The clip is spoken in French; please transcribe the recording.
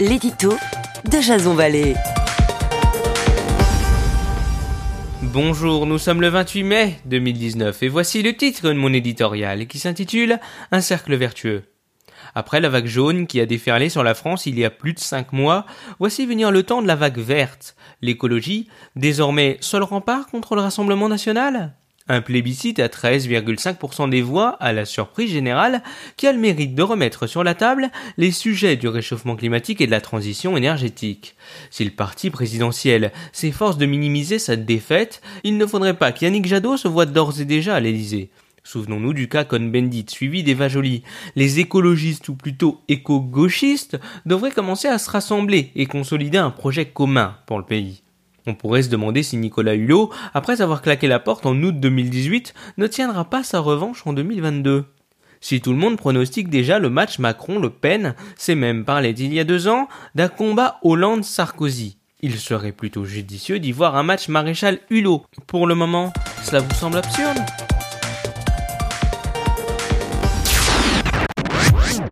l'édito de Jason Vallée. Bonjour, nous sommes le 28 mai 2019 et voici le titre de mon éditorial qui s'intitule Un cercle vertueux. Après la vague jaune qui a déferlé sur la France il y a plus de cinq mois, voici venir le temps de la vague verte. L'écologie, désormais seul rempart contre le Rassemblement national? Un plébiscite à 13,5% des voix, à la surprise générale, qui a le mérite de remettre sur la table les sujets du réchauffement climatique et de la transition énergétique. Si le parti présidentiel s'efforce de minimiser sa défaite, il ne faudrait pas qu'Yannick Jadot se voie d'ores et déjà à l'Élysée. Souvenons-nous du cas Cohn-Bendit, suivi d'Eva Joly. Les écologistes, ou plutôt éco-gauchistes, devraient commencer à se rassembler et consolider un projet commun pour le pays. On pourrait se demander si Nicolas Hulot, après avoir claqué la porte en août 2018, ne tiendra pas sa revanche en 2022. Si tout le monde pronostique déjà le match Macron-Le Pen, c'est même parlé d'il y a deux ans d'un combat Hollande-Sarkozy. Il serait plutôt judicieux d'y voir un match maréchal Hulot. Pour le moment, cela vous semble absurde